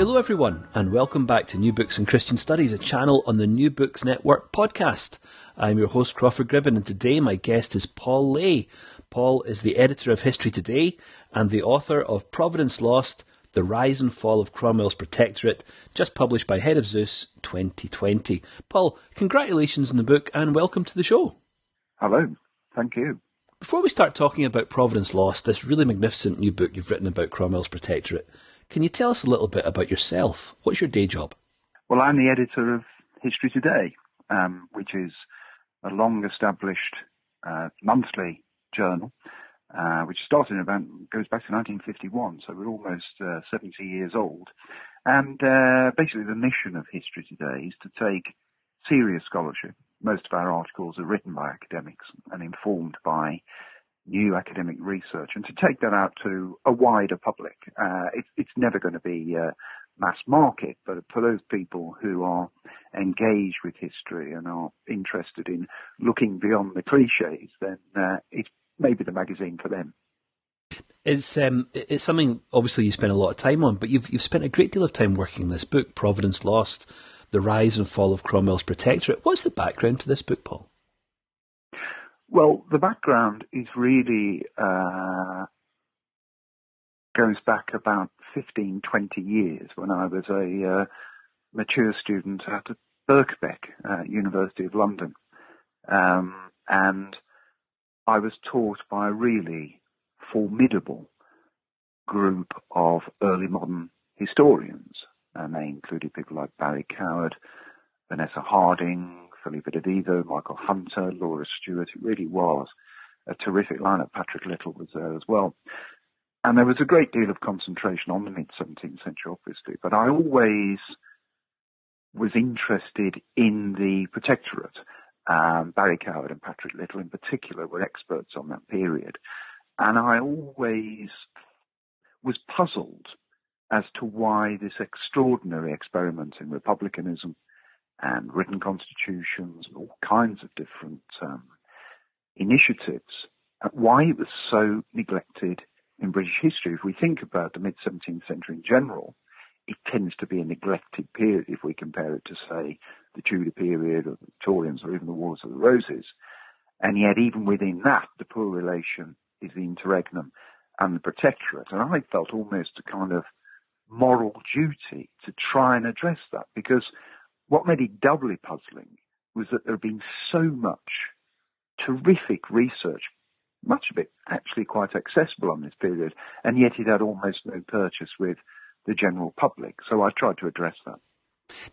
Hello, everyone, and welcome back to New Books and Christian Studies, a channel on the New Books Network podcast. I'm your host, Crawford Gribben, and today my guest is Paul Lay. Paul is the editor of History Today and the author of Providence Lost The Rise and Fall of Cromwell's Protectorate, just published by Head of Zeus 2020. Paul, congratulations on the book and welcome to the show. Hello, thank you. Before we start talking about Providence Lost, this really magnificent new book you've written about Cromwell's Protectorate, can you tell us a little bit about yourself? What's your day job? Well, I'm the editor of History Today, um, which is a long established uh, monthly journal, uh, which started in about, goes back to 1951, so we're almost uh, 70 years old. And uh, basically, the mission of History Today is to take serious scholarship. Most of our articles are written by academics and informed by new academic research and to take that out to a wider public. Uh, it, it's never going to be uh, mass market, but for those people who are engaged with history and are interested in looking beyond the cliches, then uh, it's maybe the magazine for them. It's um, it's something obviously you spend a lot of time on, but you've you've spent a great deal of time working this book, Providence Lost: The Rise and Fall of Cromwell's Protectorate. What's the background to this book, Paul? Well, the background is really uh, goes back about 15, 20 years when I was a uh, mature student at Birkbeck, uh, University of London. Um, and I was taught by a really formidable group of early modern historians. And they included people like Barry Coward, Vanessa Harding, Filippo De Vivo, Michael Hunter, Laura Stewart. It really was a terrific lineup. Patrick Little was there as well. And there was a great deal of concentration on the mid 17th century, obviously, but I always was interested in the protectorate. Um, Barry Coward and Patrick Little, in particular, were experts on that period. And I always was puzzled as to why this extraordinary experiment in republicanism and written constitutions and all kinds of different um, initiatives, uh, why it was so neglected in British history. If we think about the mid 17th century in general, it tends to be a neglected period if we compare it to, say, the Tudor period or the Victorians or even the Wars of the Roses. And yet, even within that, the poor relation is the interregnum and the protectorate. And I felt almost a kind of moral duty to try and address that because what made it doubly puzzling was that there had been so much terrific research, much of it actually quite accessible on this period, and yet it had almost no purchase with the general public. So I tried to address that.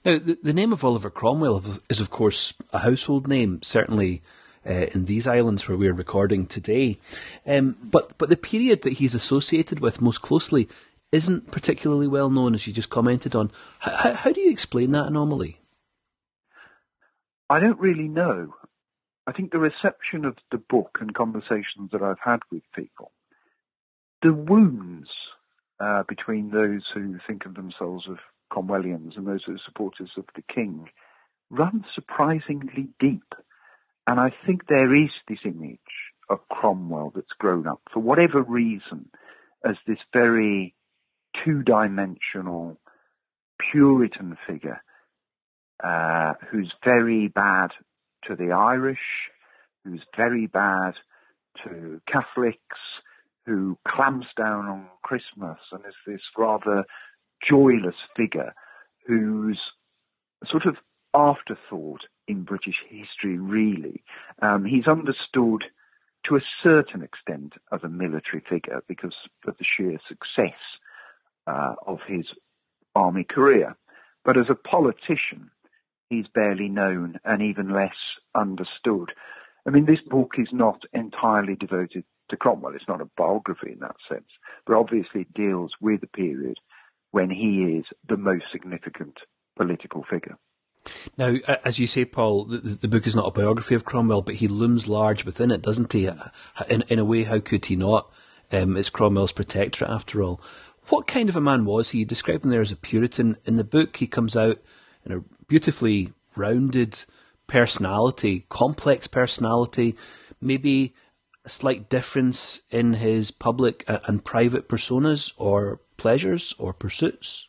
Now, the, the name of Oliver Cromwell is, of course, a household name, certainly uh, in these islands where we're recording today. Um, but, but the period that he's associated with most closely isn't particularly well known, as you just commented on. How, how do you explain that anomaly? I don't really know. I think the reception of the book and conversations that I've had with people, the wounds uh, between those who think of themselves as Cromwellians and those who are supporters of the king run surprisingly deep. And I think there is this image of Cromwell that's grown up, for whatever reason, as this very two dimensional Puritan figure uh, who's very bad to the Irish, who's very bad to Catholics, who clamps down on Christmas and is this rather joyless figure who's sort of afterthought in British history, really. Um, he's understood to a certain extent as a military figure because of the sheer success uh, of his army career. But as a politician, he's barely known and even less understood. I mean, this book is not entirely devoted to Cromwell. It's not a biography in that sense, but obviously it deals with a period when he is the most significant political figure. Now, as you say, Paul, the, the, book is not a biography of Cromwell, but he looms large within it, doesn't he? In, in a way, how could he not? Um, it's Cromwell's protectorate, after all. What kind of a man was he? You describe him there as a Puritan. In the book, he comes out in a beautifully rounded personality, complex personality, maybe a slight difference in his public uh, and private personas or pleasures or pursuits?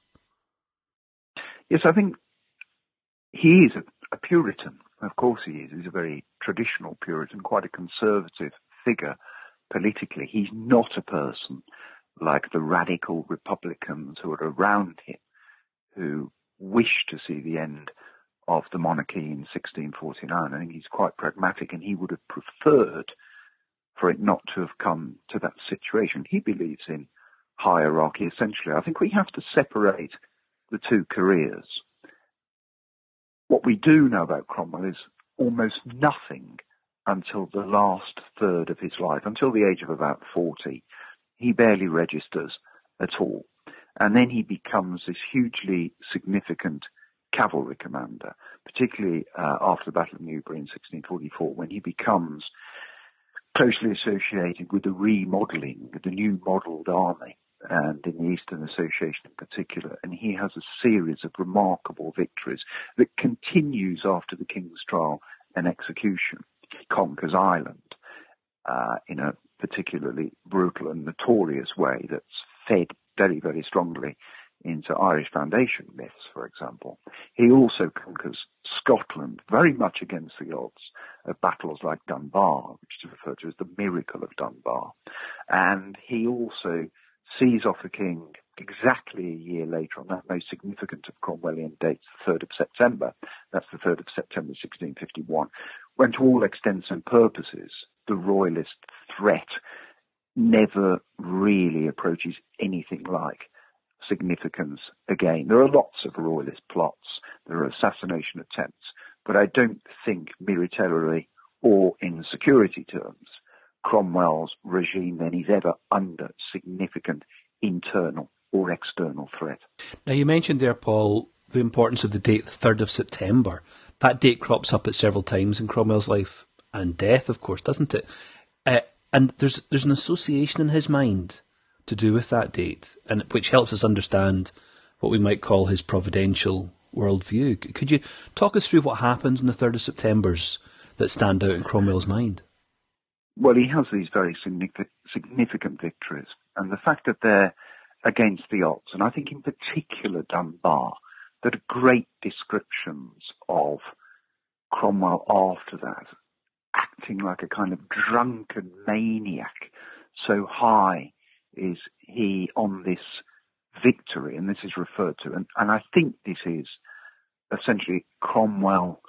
Yes, I think he is a, a Puritan. Of course, he is. He's a very traditional Puritan, quite a conservative figure politically. He's not a person like the radical Republicans who are around him, who wish to see the end of the monarchy in 1649. I think he's quite pragmatic and he would have preferred for it not to have come to that situation. He believes in hierarchy essentially. I think we have to separate the two careers. What we do know about Cromwell is almost nothing until the last third of his life, until the age of about 40. He barely registers at all. And then he becomes this hugely significant cavalry commander, particularly uh, after the Battle of Newbury in 1644, when he becomes closely associated with the remodeling, the new modelled army, and in the Eastern Association in particular. And he has a series of remarkable victories that continues after the King's trial and execution. He conquers Ireland uh, in a particularly brutal and notorious way that's fed very, very strongly into Irish foundation myths, for example. He also conquers Scotland very much against the odds of battles like Dunbar, which is referred to as the miracle of Dunbar. And he also sees off the king exactly a year later on that most significant of Cromwellian dates, the 3rd of September. That's the 3rd of September 1651, when to all extents and purposes, the royalist threat never really approaches anything like significance again. There are lots of royalist plots, there are assassination attempts, but I don't think militarily or in security terms Cromwell's regime then is ever under significant internal or external threat. Now, you mentioned there, Paul, the importance of the date, the 3rd of September. That date crops up at several times in Cromwell's life and death, of course, doesn't it? Uh, and there's there's an association in his mind to do with that date, and which helps us understand what we might call his providential worldview. Could you talk us through what happens on the 3rd of September's that stand out in Cromwell's mind? Well, he has these very significant victories, and the fact that they're against the odds, and I think in particular Dunbar, that are great descriptions of Cromwell after that, acting like a kind of drunken maniac, so high is he on this victory, and this is referred to, and, and I think this is essentially Cromwell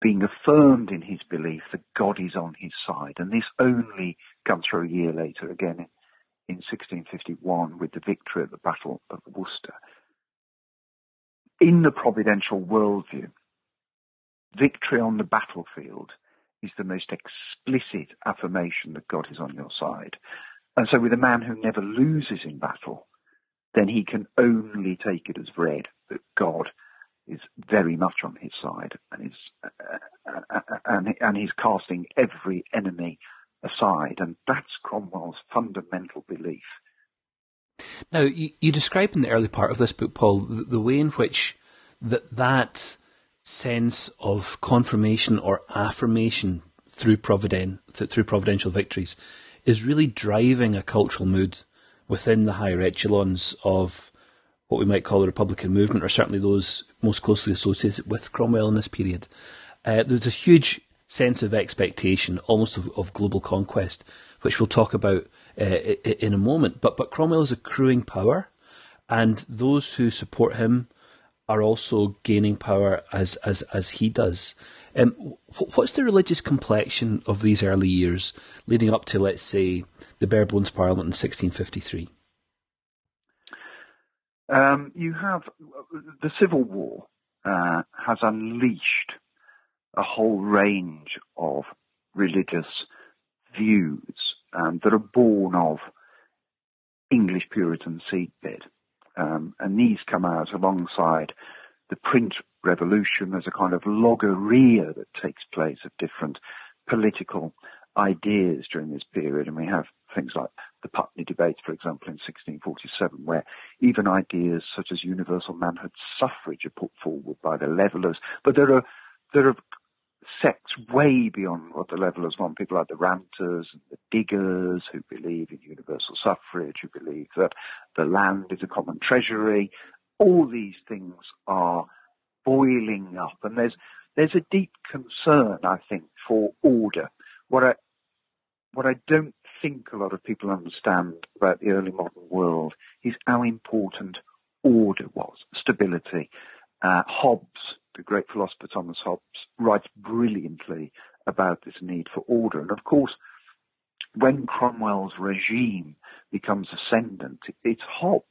being affirmed in his belief that God is on his side. And this only comes through a year later, again in 1651, with the victory at the Battle of Worcester. In the providential worldview, victory on the battlefield is the most explicit affirmation that God is on your side. And so, with a man who never loses in battle, then he can only take it as read that God is very much on his side and is uh, uh, and, and he's casting every enemy aside, and that's Cromwell's fundamental belief. Now, you, you describe in the early part of this book, Paul, the, the way in which that that sense of confirmation or affirmation through providen- through providential victories is really driving a cultural mood within the higher echelons of what we might call the Republican movement, or certainly those most closely associated with Cromwell in this period. Uh, there's a huge sense of expectation, almost of, of global conquest, which we'll talk about uh, in a moment. But but Cromwell is accruing power, and those who support him are also gaining power as as as he does. Um, what's the religious complexion of these early years, leading up to, let's say, the Bare Bones Parliament in 1653? Um, you have the Civil War uh, has unleashed a whole range of religious views um, that are born of English Puritan seedbed. Um, and these come out alongside the print revolution. There's a kind of logorrhea that takes place of different political ideas during this period. And we have things like the Putney debates, for example, in 1647, where even ideas such as universal manhood suffrage are put forward by the Levellers. But there are there are sects way beyond what the Levellers want. People like the Ranters and the Diggers, who believe in universal suffrage, who believe that the land is a common treasury. All these things are boiling up, and there's there's a deep concern, I think, for order. What I what I don't think a lot of people understand about the early modern world is how important order was, stability. Uh, Hobbes, the great philosopher Thomas Hobbes, writes brilliantly about this need for order. And of course, when Cromwell's regime becomes ascendant, it's Hobbes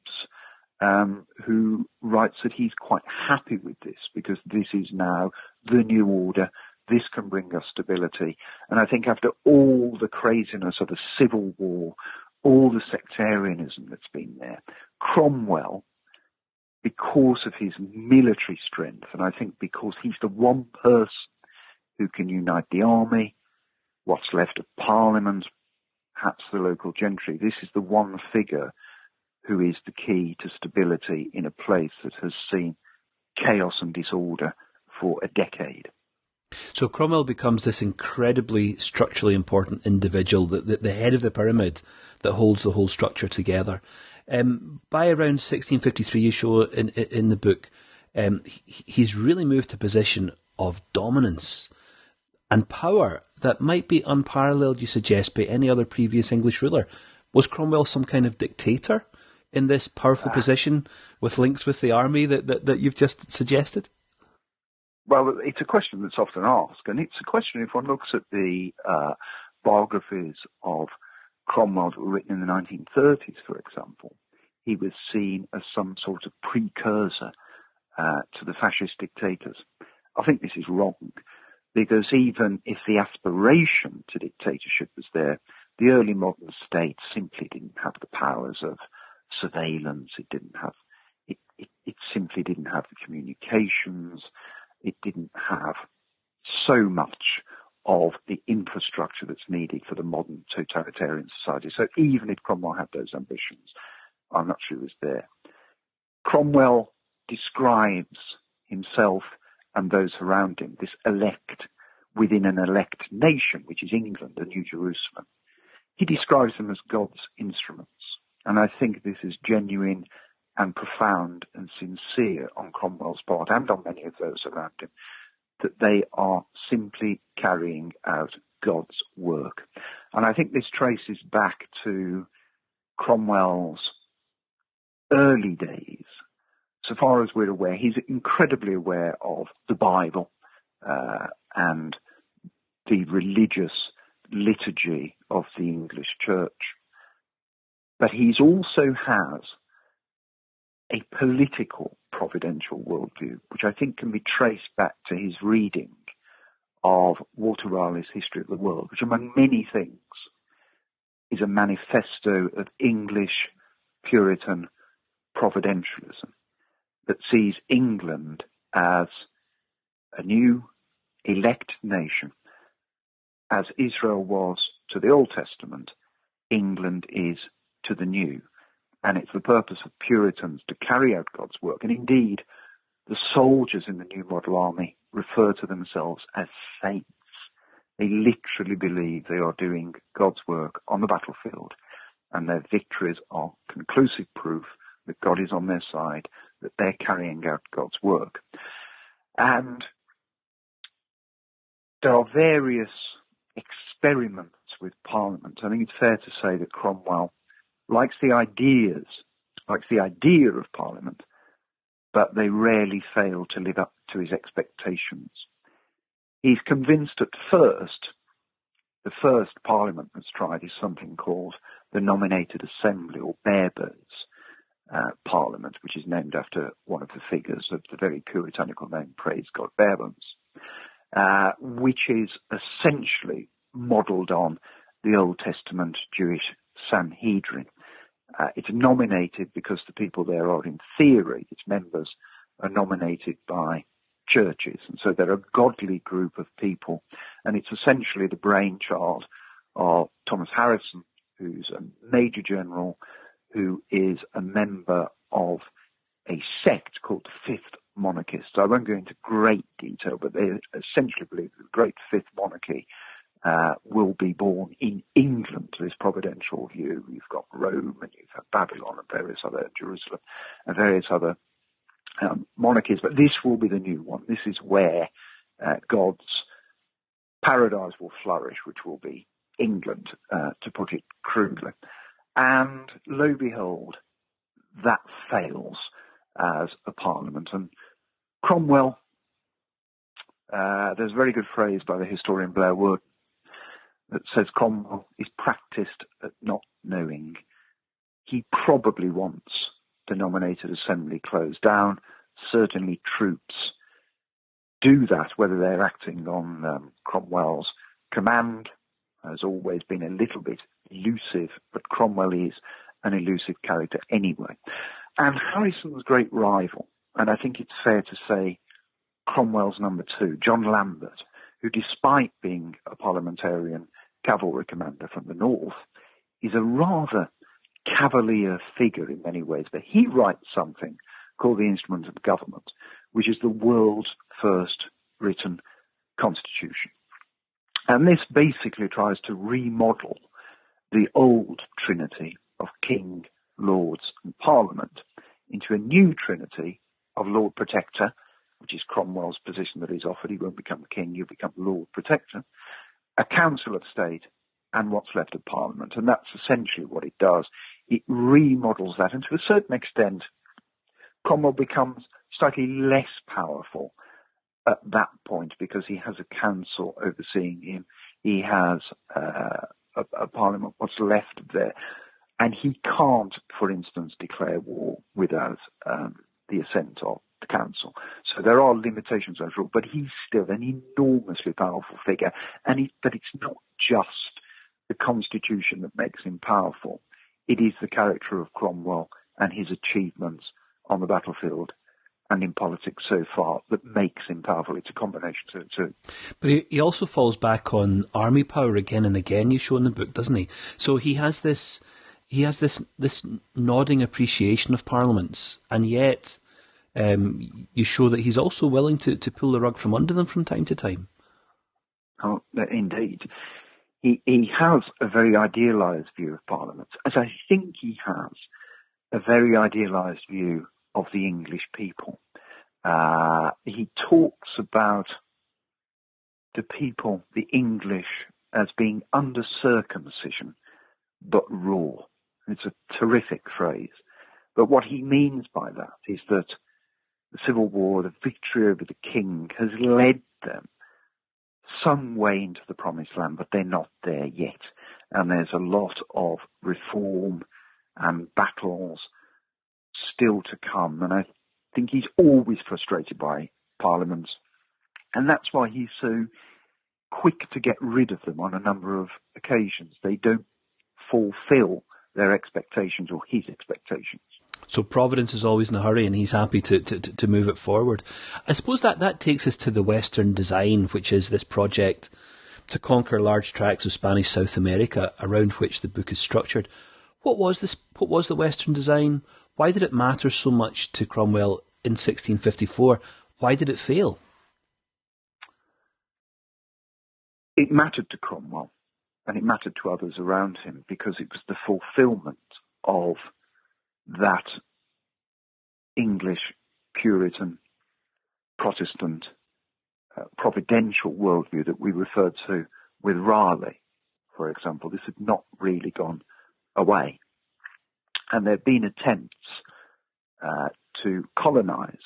um, who writes that he's quite happy with this because this is now the new order. This can bring us stability. And I think after all the craziness of the civil war, all the sectarianism that's been there, Cromwell, because of his military strength, and I think because he's the one person who can unite the army, what's left of Parliament, perhaps the local gentry, this is the one figure who is the key to stability in a place that has seen chaos and disorder for a decade. So Cromwell becomes this incredibly structurally important individual, the, the, the head of the pyramid that holds the whole structure together. Um, by around 1653, you show in, in the book, um, he's really moved to a position of dominance and power that might be unparalleled, you suggest, by any other previous English ruler. Was Cromwell some kind of dictator in this powerful uh, position with links with the army that, that, that you've just suggested? Well, it's a question that's often asked, and it's a question if one looks at the uh, biographies of Cromwell that were written in the 1930s, for example, he was seen as some sort of precursor uh, to the fascist dictators. I think this is wrong because even if the aspiration to dictatorship was there, the early modern state simply didn't have the powers of surveillance. It didn't have, it, it, it simply didn't have the communications. It didn't have so much of the infrastructure that's needed for the modern totalitarian society. So even if Cromwell had those ambitions, I'm not sure he was there. Cromwell describes himself and those around him, this elect within an elect nation, which is England, the New Jerusalem. He describes them as God's instruments. And I think this is genuine and profound and sincere on Cromwell's part and on many of those around him that they are simply carrying out God's work. And I think this traces back to Cromwell's early days. So far as we're aware, he's incredibly aware of the Bible uh, and the religious liturgy of the English church. But he also has a political providential worldview, which I think can be traced back to his reading of Walter Raleigh's History of the World, which among many things is a manifesto of English Puritan providentialism that sees England as a new elect nation. As Israel was to the Old Testament, England is to the New. And it's the purpose of Puritans to carry out God's work. And indeed, the soldiers in the New Model Army refer to themselves as saints. They literally believe they are doing God's work on the battlefield, and their victories are conclusive proof that God is on their side, that they're carrying out God's work. And there are various experiments with Parliament. I think it's fair to say that Cromwell likes the ideas, likes the idea of Parliament, but they rarely fail to live up to his expectations. He's convinced at first, the first Parliament that's tried is something called the Nominated Assembly or Barebones uh, Parliament, which is named after one of the figures of the very puritanical name Praise God Barebones, uh, which is essentially modelled on the Old Testament Jewish Sanhedrin. Uh, it's nominated because the people there are, in theory, its members are nominated by churches. And so they're a godly group of people. And it's essentially the brainchild of Thomas Harrison, who's a major general who is a member of a sect called the Fifth Monarchists. I won't go into great detail, but they essentially believe the great Fifth Monarchy uh, will be born in England, this providential view. You've got Rome and you've got Babylon and various other, Jerusalem and various other um, monarchies, but this will be the new one. This is where uh, God's paradise will flourish, which will be England, uh, to put it crudely. And lo behold, that fails as a parliament. And Cromwell, uh, there's a very good phrase by the historian Blair Worden that says Cromwell is practiced at not knowing. He probably wants the nominated assembly closed down. Certainly, troops do that, whether they're acting on um, Cromwell's command, has always been a little bit elusive, but Cromwell is an elusive character anyway. And Harrison's great rival, and I think it's fair to say Cromwell's number two, John Lambert, who, despite being a parliamentarian cavalry commander from the north, is a rather cavalier figure in many ways, but he writes something called the Instrument of Government, which is the world's first written constitution. And this basically tries to remodel the old trinity of king, lords, and parliament into a new trinity of Lord Protector, which is Cromwell's position that he's offered. He won't become king, he'll become Lord Protector, a council of state, and what's left of parliament. And that's essentially what it does. It remodels that, and to a certain extent, Cromwell becomes slightly less powerful at that point because he has a council overseeing him. He has uh, a, a, parliament, what's left there. And he can't, for instance, declare war without um, the assent of the council. So there are limitations rule, but he's still an enormously powerful figure. And he, but it's not just the constitution that makes him powerful. It is the character of Cromwell and his achievements on the battlefield and in politics so far that makes him powerful. It's a combination to two. But he, he also falls back on army power again and again. You show in the book, doesn't he? So he has this, he has this this nodding appreciation of parliaments, and yet um, you show that he's also willing to, to pull the rug from under them from time to time. Oh, indeed. He, he has a very idealised view of parliaments, as I think he has a very idealised view of the English people. Uh, he talks about the people, the English, as being under circumcision, but raw. It's a terrific phrase. But what he means by that is that the Civil War, the victory over the king, has led them some way into the promised land, but they're not there yet. And there's a lot of reform and battles still to come. And I think he's always frustrated by parliaments. And that's why he's so quick to get rid of them on a number of occasions. They don't fulfill their expectations or his expectations. So Providence is always in a hurry and he's happy to, to, to move it forward. I suppose that, that takes us to the Western design, which is this project to conquer large tracts of Spanish South America around which the book is structured. What was this, what was the Western design? Why did it matter so much to Cromwell in 1654? Why did it fail? It mattered to Cromwell and it mattered to others around him because it was the fulfillment of that English Puritan Protestant uh, providential worldview that we referred to with Raleigh, for example. This had not really gone away. And there have been attempts uh, to colonize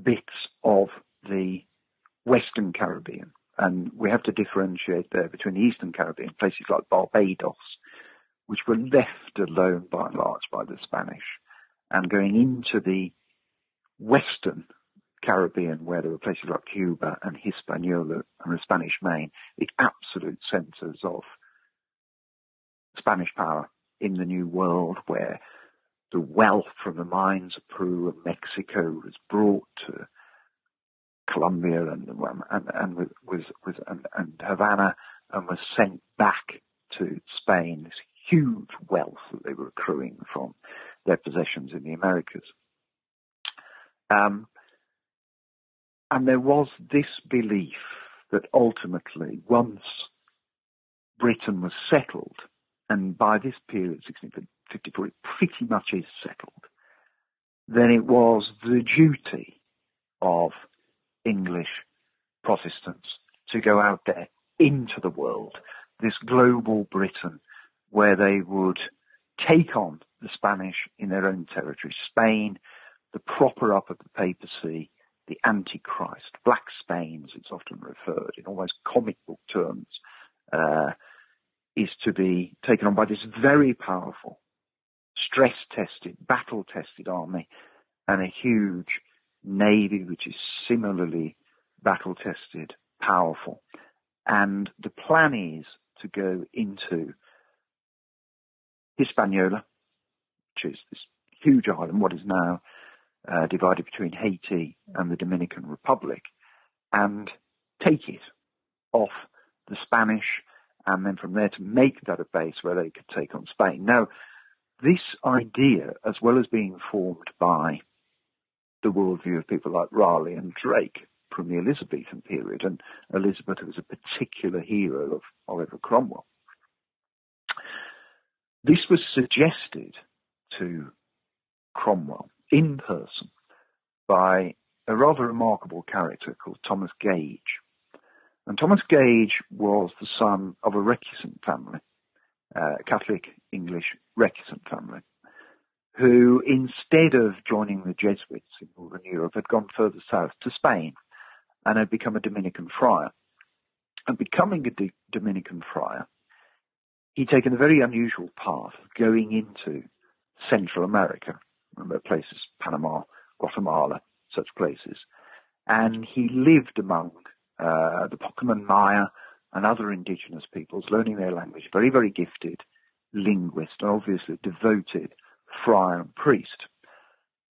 bits of the Western Caribbean. And we have to differentiate there between the Eastern Caribbean, places like Barbados, which were left alone by and large by the Spanish, and going into the Western Caribbean, where there were places like Cuba and Hispaniola and the Spanish Main, the absolute centres of Spanish power in the New World where the wealth from the mines of Peru and Mexico was brought to Colombia and um, and, and was was and, and Havana and was sent back to Spain. This huge wealth that they were accruing from their possessions in the Americas. Um, and there was this belief that ultimately, once Britain was settled, and by this period, 1654, it pretty much is settled, then it was the duty of English Protestants to go out there into the world, this global Britain, where they would take on the Spanish in their own territory. Spain, the proper up of the papacy, the Antichrist, Black Spain, as it's often referred in almost comic book terms, uh, is to be taken on by this very powerful, stress tested, battle tested army and a huge navy which is similarly battle tested, powerful. And the plan is to go into Hispaniola, which is this huge island, what is now uh, divided between Haiti and the Dominican Republic, and take it off the Spanish, and then from there to make that a base where they could take on Spain. Now, this idea, as well as being formed by the worldview of people like Raleigh and Drake from the Elizabethan period, and Elizabeth was a particular hero of Oliver Cromwell, this was suggested to Cromwell in person by a rather remarkable character called Thomas Gage. And Thomas Gage was the son of a recusant family, uh, Catholic English recusant family, who instead of joining the Jesuits in Northern Europe had gone further south to Spain and had become a Dominican friar. And becoming a D- Dominican friar, he'd taken a very unusual path going into Central America, remember places, Panama, Guatemala, such places. And he lived among uh, the Pokomam Maya and other indigenous peoples, learning their language, very, very gifted linguist, and obviously devoted friar and priest.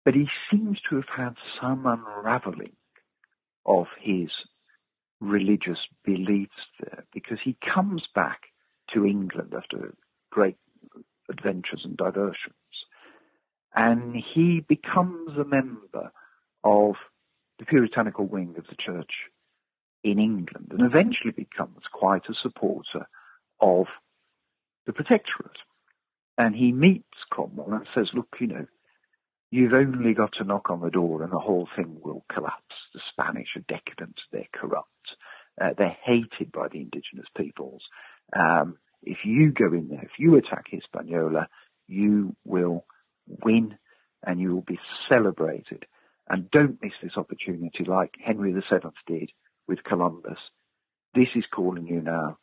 But he seems to have had some unraveling of his religious beliefs there because he comes back to England after great adventures and diversions. And he becomes a member of the puritanical wing of the church in England and eventually becomes quite a supporter of the protectorate. And he meets Cromwell and says, look, you know, you've only got to knock on the door and the whole thing will collapse. The Spanish are decadent, they're corrupt, uh, they're hated by the indigenous peoples. Um, if you go in there, if you attack Hispaniola, you will win and you will be celebrated. And don't miss this opportunity like Henry VII did with Columbus. This is calling you now.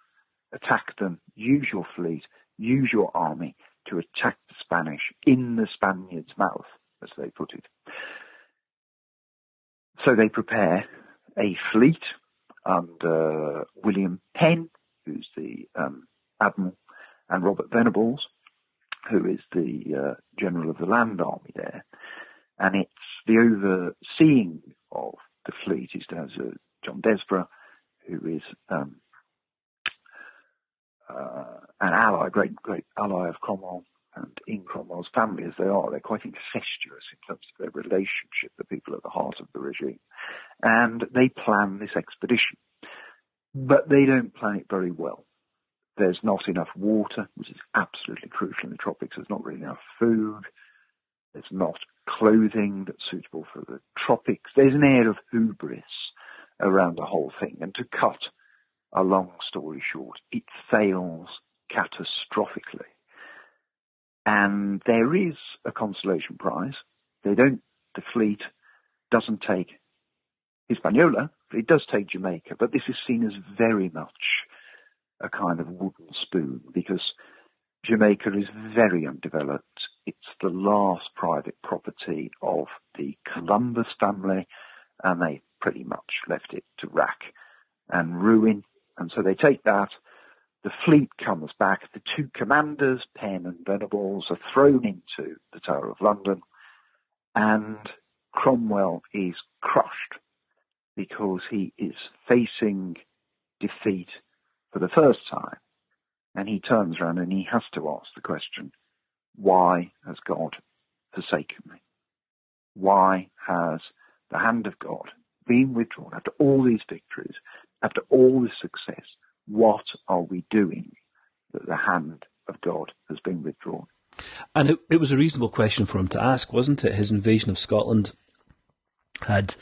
Attack them, use your fleet, use your army to attack the Spanish in the Spaniard's mouth, as they put it. So they prepare a fleet under William Penn, who's the um, admiral, and Robert Venables, who is the uh, general of the land army there. And it's the overseeing of the fleet is down John Desborough, who is um, uh, an ally, great great ally of Cromwell and in Cromwell's family as they are. They're quite incestuous in terms of their relationship, the people at the heart of the regime. And they plan this expedition. But they don't plan it very well. There's not enough water, which is absolutely crucial in the tropics. There's not really enough food. There's not clothing that's suitable for the tropics. There's an air of hubris around the whole thing. And to cut a long story short, it fails catastrophically. And there is a consolation prize. They don't, the fleet doesn't take Hispaniola, it does take Jamaica, but this is seen as very much a kind of wooden spoon because Jamaica is very undeveloped. It's the last private property of the Columbus family, and they pretty much left it to rack and ruin. And so they take that, the fleet comes back. The two commanders, Penn and Venables, are thrown into the Tower of London, and Cromwell is crushed because he is facing defeat for the first time. And he turns around and he has to ask the question, why has God forsaken me? Why has the hand of God been withdrawn after all these victories, after all this success? What are we doing that the hand of God has been withdrawn? And it, it was a reasonable question for him to ask, wasn't it? His invasion of Scotland had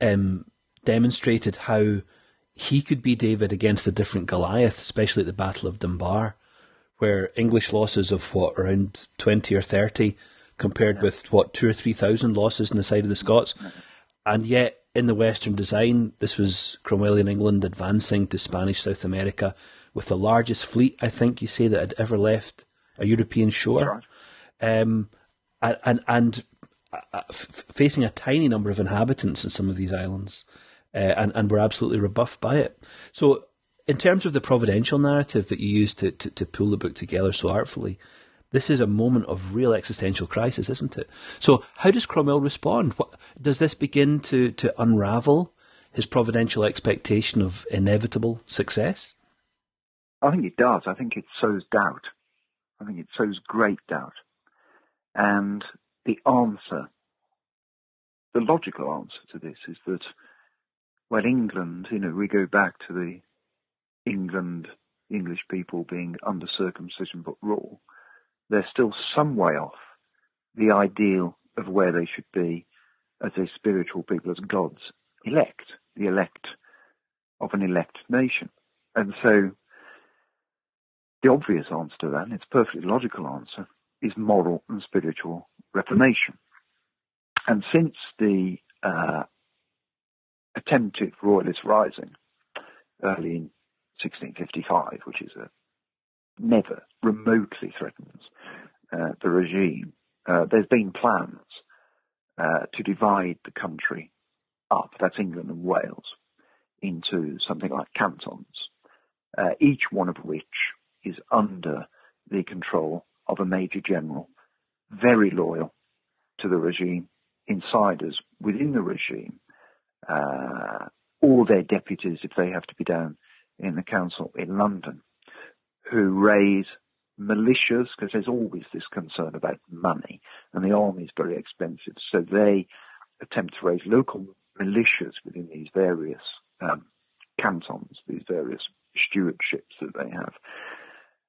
um, demonstrated how he could be David against a different Goliath, especially at the Battle of Dunbar, where English losses of what around twenty or thirty, compared with what two or three thousand losses on the side of the Scots, and yet in the Western design, this was Cromwellian England advancing to Spanish South America with the largest fleet, I think you say, that had ever left a European shore, right. um, and and uh, f- facing a tiny number of inhabitants in some of these islands uh, and, and were absolutely rebuffed by it. So, in terms of the providential narrative that you used to, to, to pull the book together so artfully, this is a moment of real existential crisis, isn't it? So, how does Cromwell respond? What, does this begin to, to unravel his providential expectation of inevitable success? I think it does. I think it sows doubt. I think it sows great doubt. And the answer, the logical answer to this is that well, England, you know, we go back to the England, English people being under circumcision but raw. They're still some way off the ideal of where they should be as a spiritual people, as God's elect, the elect of an elect nation. And so the obvious answer to that, and it's a perfectly logical answer, is moral and spiritual reformation. And since the uh, attempted royalist rising early in 1655, which is a never remotely threatens uh, the regime. Uh, there's been plans uh, to divide the country up, that's England and Wales, into something like cantons, uh, each one of which is under the control of a major general, very loyal to the regime, insiders within the regime uh, all their deputies, if they have to be down in the council in London, who raise militias, because there's always this concern about money, and the army is very expensive. So they attempt to raise local militias within these various um, cantons, these various stewardships that they have.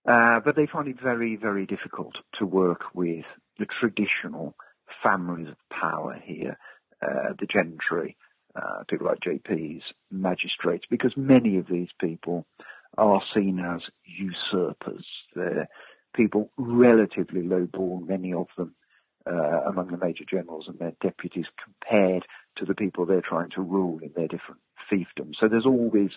Uh, but they find it very, very difficult to work with the traditional families of power here, uh, the gentry, uh, people like JPs, magistrates, because many of these people are seen as usurpers. They're people relatively low born, many of them, uh, among the major generals and their deputies, compared to the people they're trying to rule in their different fiefdoms. So there's always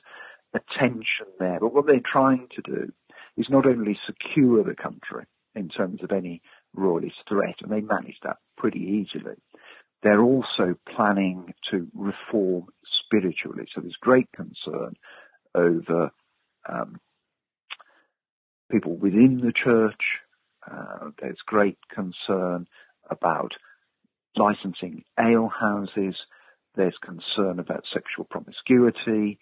a tension there. But what they're trying to do is not only secure the country in terms of any royalist threat, and they manage that pretty easily, they're also planning to reform spiritually. So there's great concern over um, people within the church. Uh, there's great concern about licensing ale houses. There's concern about sexual promiscuity.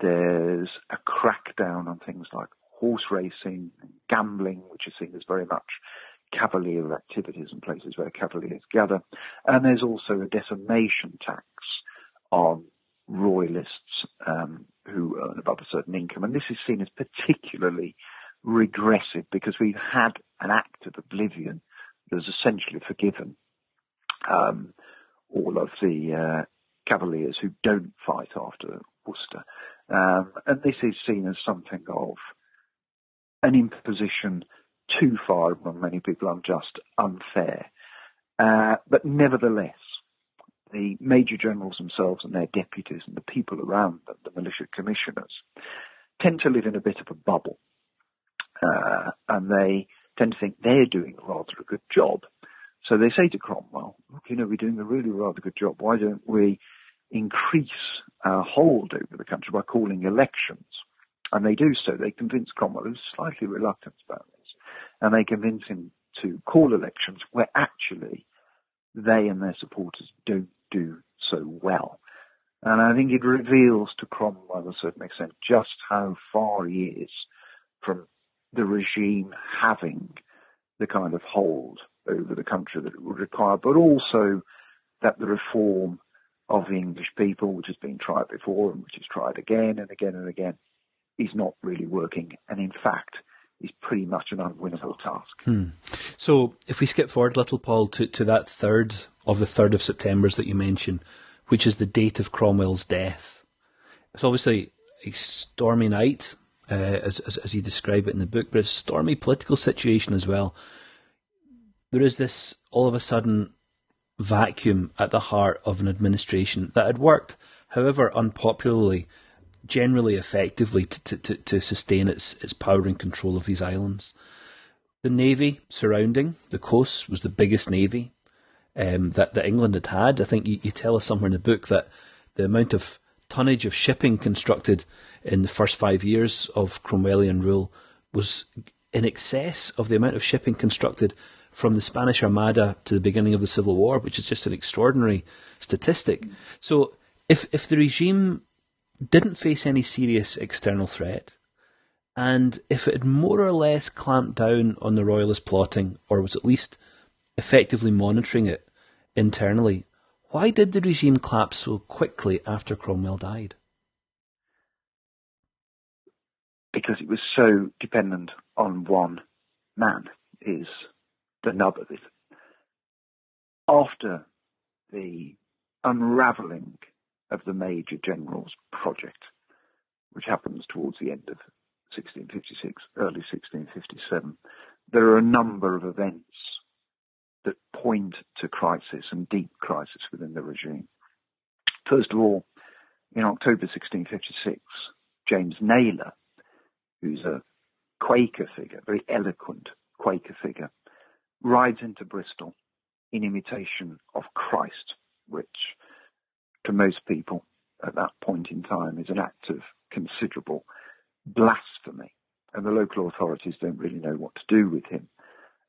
There's a crackdown on things like horse racing and gambling, which is seen as very much cavalier activities and places where cavaliers gather. And there's also a decimation tax on royalists um, who earn above a certain income. And this is seen as particularly regressive because we've had an act of oblivion that has essentially forgiven um, all of the uh, cavaliers who don't fight after Worcester. Um, and this is seen as something of an imposition too far among many people unjust, unfair. Uh, but nevertheless, the major generals themselves and their deputies and the people around them, the militia commissioners, tend to live in a bit of a bubble. Uh, and they tend to think they're doing rather a good job. So they say to Cromwell, look, you know, we're doing a really rather good job. Why don't we increase our hold over the country by calling elections? And they do so. They convince Cromwell, who's slightly reluctant about and they convince him to call elections where actually they and their supporters don't do so well. And I think it reveals to Cromwell, to a certain extent, just how far he is from the regime having the kind of hold over the country that it would require, but also that the reform of the English people, which has been tried before and which is tried again and again and again, is not really working. And in fact, is pretty much an unwinnable task. Hmm. So if we skip forward little, Paul, to, to that third of the 3rd of September's that you mentioned, which is the date of Cromwell's death. It's obviously a stormy night, uh, as, as, as you describe it in the book, but a stormy political situation as well. There is this all of a sudden vacuum at the heart of an administration that had worked, however unpopularly, generally effectively to, to, to sustain its, its power and control of these islands. The navy surrounding the coast was the biggest navy um, that, that England had had. I think you, you tell us somewhere in the book that the amount of tonnage of shipping constructed in the first five years of Cromwellian rule was in excess of the amount of shipping constructed from the Spanish Armada to the beginning of the Civil War, which is just an extraordinary statistic. So, if if the regime didn't face any serious external threat, and if it had more or less clamped down on the royalist plotting, or was at least effectively monitoring it internally, why did the regime collapse so quickly after Cromwell died? Because it was so dependent on one man, is the nub of it. After the unravelling of the Major General's project, which happens towards the end of 1656, early 1657, there are a number of events that point to crisis and deep crisis within the regime. First of all, in October 1656, James Nayler, who's a Quaker figure, very eloquent Quaker figure, rides into Bristol in imitation of Christ, which to most people at that point in time is an act of considerable blasphemy. And the local authorities don't really know what to do with him.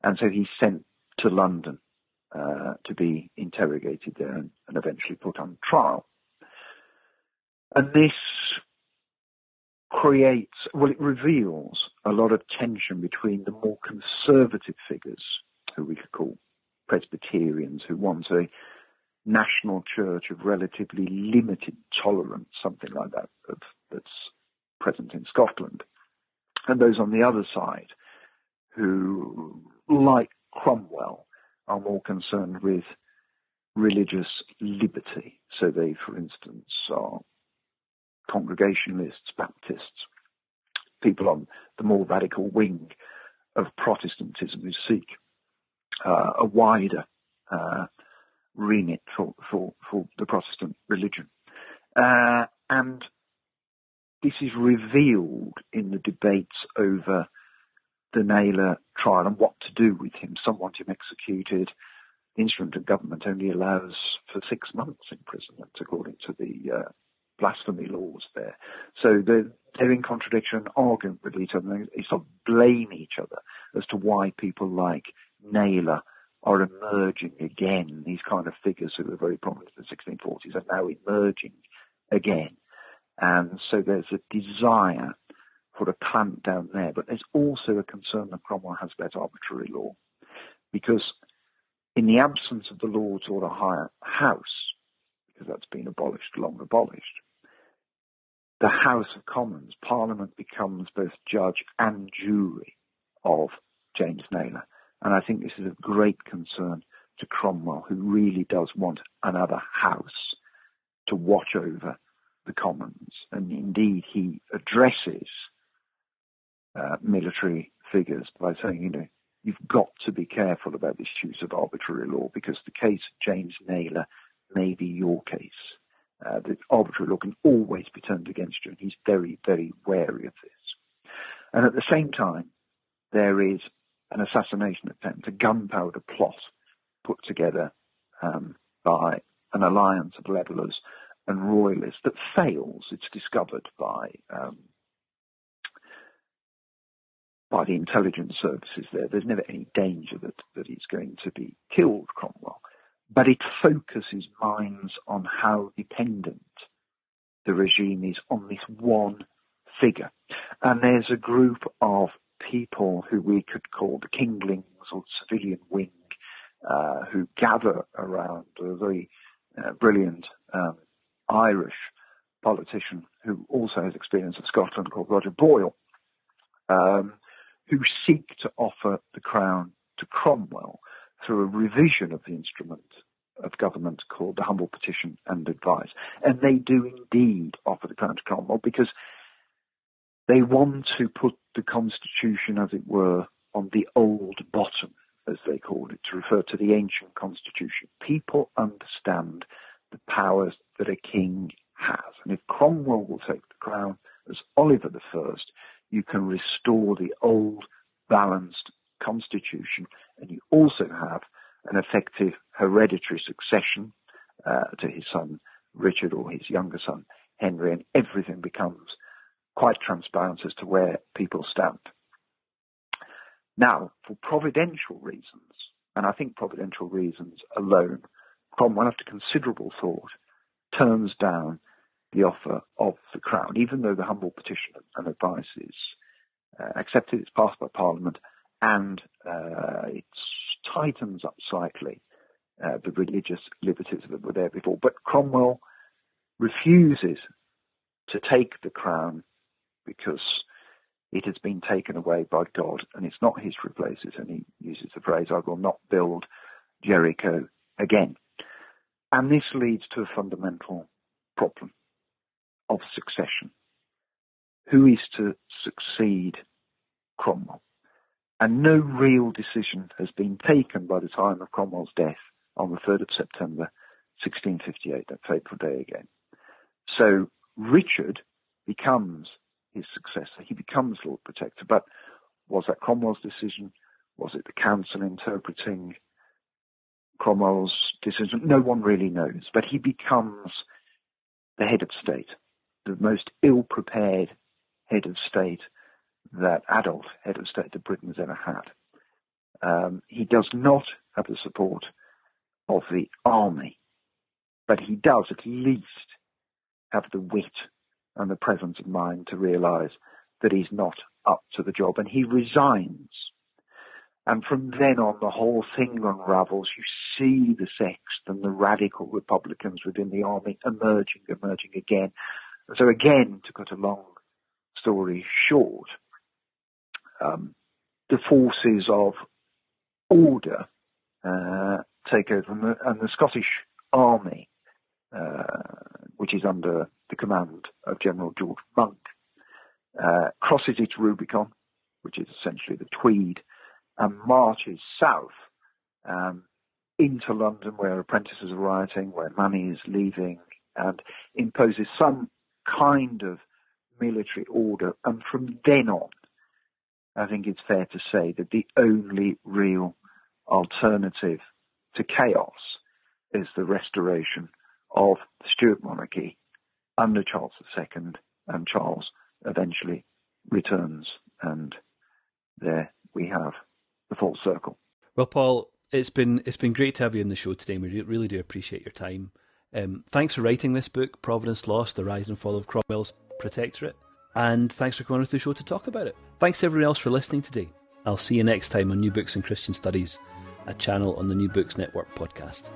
And so he's sent to London uh, to be interrogated there and, and eventually put on trial. And this creates, well, it reveals a lot of tension between the more conservative figures who we could call Presbyterians, who want a national church of relatively limited tolerance, something like that, that's present in Scotland. And those on the other side who, like Cromwell, are more concerned with religious liberty. So they, for instance, are Congregationalists, Baptists, people on the more radical wing of Protestantism who seek uh, a wider uh, remit for, for, for the Protestant religion. Uh, and this is revealed in the debates over the Nayler trial and what to do with him. Some want him executed. The instrument of government only allows for six months imprisonment, according to the uh, blasphemy laws there. So they're, they're in contradiction, arguing with each other. They sort of blame each other as to why people like Nayler are emerging again. These kind of figures who were very prominent in the 1640s are now emerging again. And so there's a desire for a clamp down there, but there's also a concern that Cromwell has about arbitrary law. Because in the absence of the Lords or the higher house, because that's been abolished, long abolished, the House of Commons, Parliament becomes both judge and jury of James Nayler. And I think this is a great concern to Cromwell, who really does want another house to watch over the Commons. And indeed, he addresses uh, military figures by saying, you know, you've got to be careful about this use of arbitrary law because the case of James Nayler may be your case. Uh, the arbitrary law can always be turned against you, and he's very, very wary of this. And at the same time, there is an assassination attempt, a gunpowder plot put together um, by an alliance of levellers and royalists that fails. It's discovered by um, by the intelligence services there. There's never any danger that, that he's going to be killed, Cromwell. But it focuses minds on how dependent the regime is on this one figure. And there's a group of people who we could call the Kinglings or civilian wing, uh, who gather around a very uh, brilliant um, Irish politician who also has experience of Scotland called Roger Boyle, um, who seek to offer the crown to Cromwell through a revision of the instrument of government called the Humble Petition and Advice. And they do indeed offer the crown to Cromwell because they want to put the constitution, as it were, on the old bottom, as they call it, to refer to the ancient constitution. People understand the powers that a king has. And if Cromwell will take the crown as Oliver I, you can restore the old balanced constitution. And you also have an effective hereditary succession uh, to his son Richard or his younger son Henry, and everything becomes quite transparent as to where people stand. Now, for providential reasons, and I think providential reasons alone, Cromwell, after considerable thought, turns down the offer of the crown, even though the humble petition and advice is uh, accepted, it's passed by Parliament, and uh, it tightens up slightly uh, the religious liberties that were there before. But Cromwell refuses to take the crown because it has been taken away by God and it's not his to replace it. And he uses the phrase, I will not build Jericho again. And this leads to a fundamental problem of succession. Who is to succeed Cromwell? And no real decision has been taken by the time of Cromwell's death on the 3rd of September 1658, that fateful day again. So Richard becomes his successor. He becomes Lord Protector. But was that Cromwell's decision? Was it the council interpreting Cromwell's decision? No one really knows. But he becomes the head of state, the most ill prepared head of state that adult head of state that Britain has ever had. Um, he does not have the support of the army, but he does at least have the wit and the presence of mind to realize that he's not up to the job and he resigns. And from then on, the whole thing unravels. You see the sects and the radical Republicans within the army emerging, emerging again. So again, to cut a long story short, um, the forces of order uh, take over, and the, and the Scottish army uh, which is under the command of General George Monk, uh, crosses its Rubicon, which is essentially the Tweed, and marches south um, into London, where apprentices are rioting, where money is leaving, and imposes some kind of military order. And from then on, I think it's fair to say that the only real alternative to chaos is the restoration of the Stuart monarchy under Charles II, and Charles eventually returns, and there we have the full circle. Well, Paul, it's been it's been great to have you on the show today. We really do appreciate your time. Um, thanks for writing this book, Providence Lost: The Rise and Fall of Cromwell's Protectorate, and thanks for coming on to the show to talk about it. Thanks to everyone else for listening today. I'll see you next time on New Books in Christian Studies, a channel on the New Books Network podcast.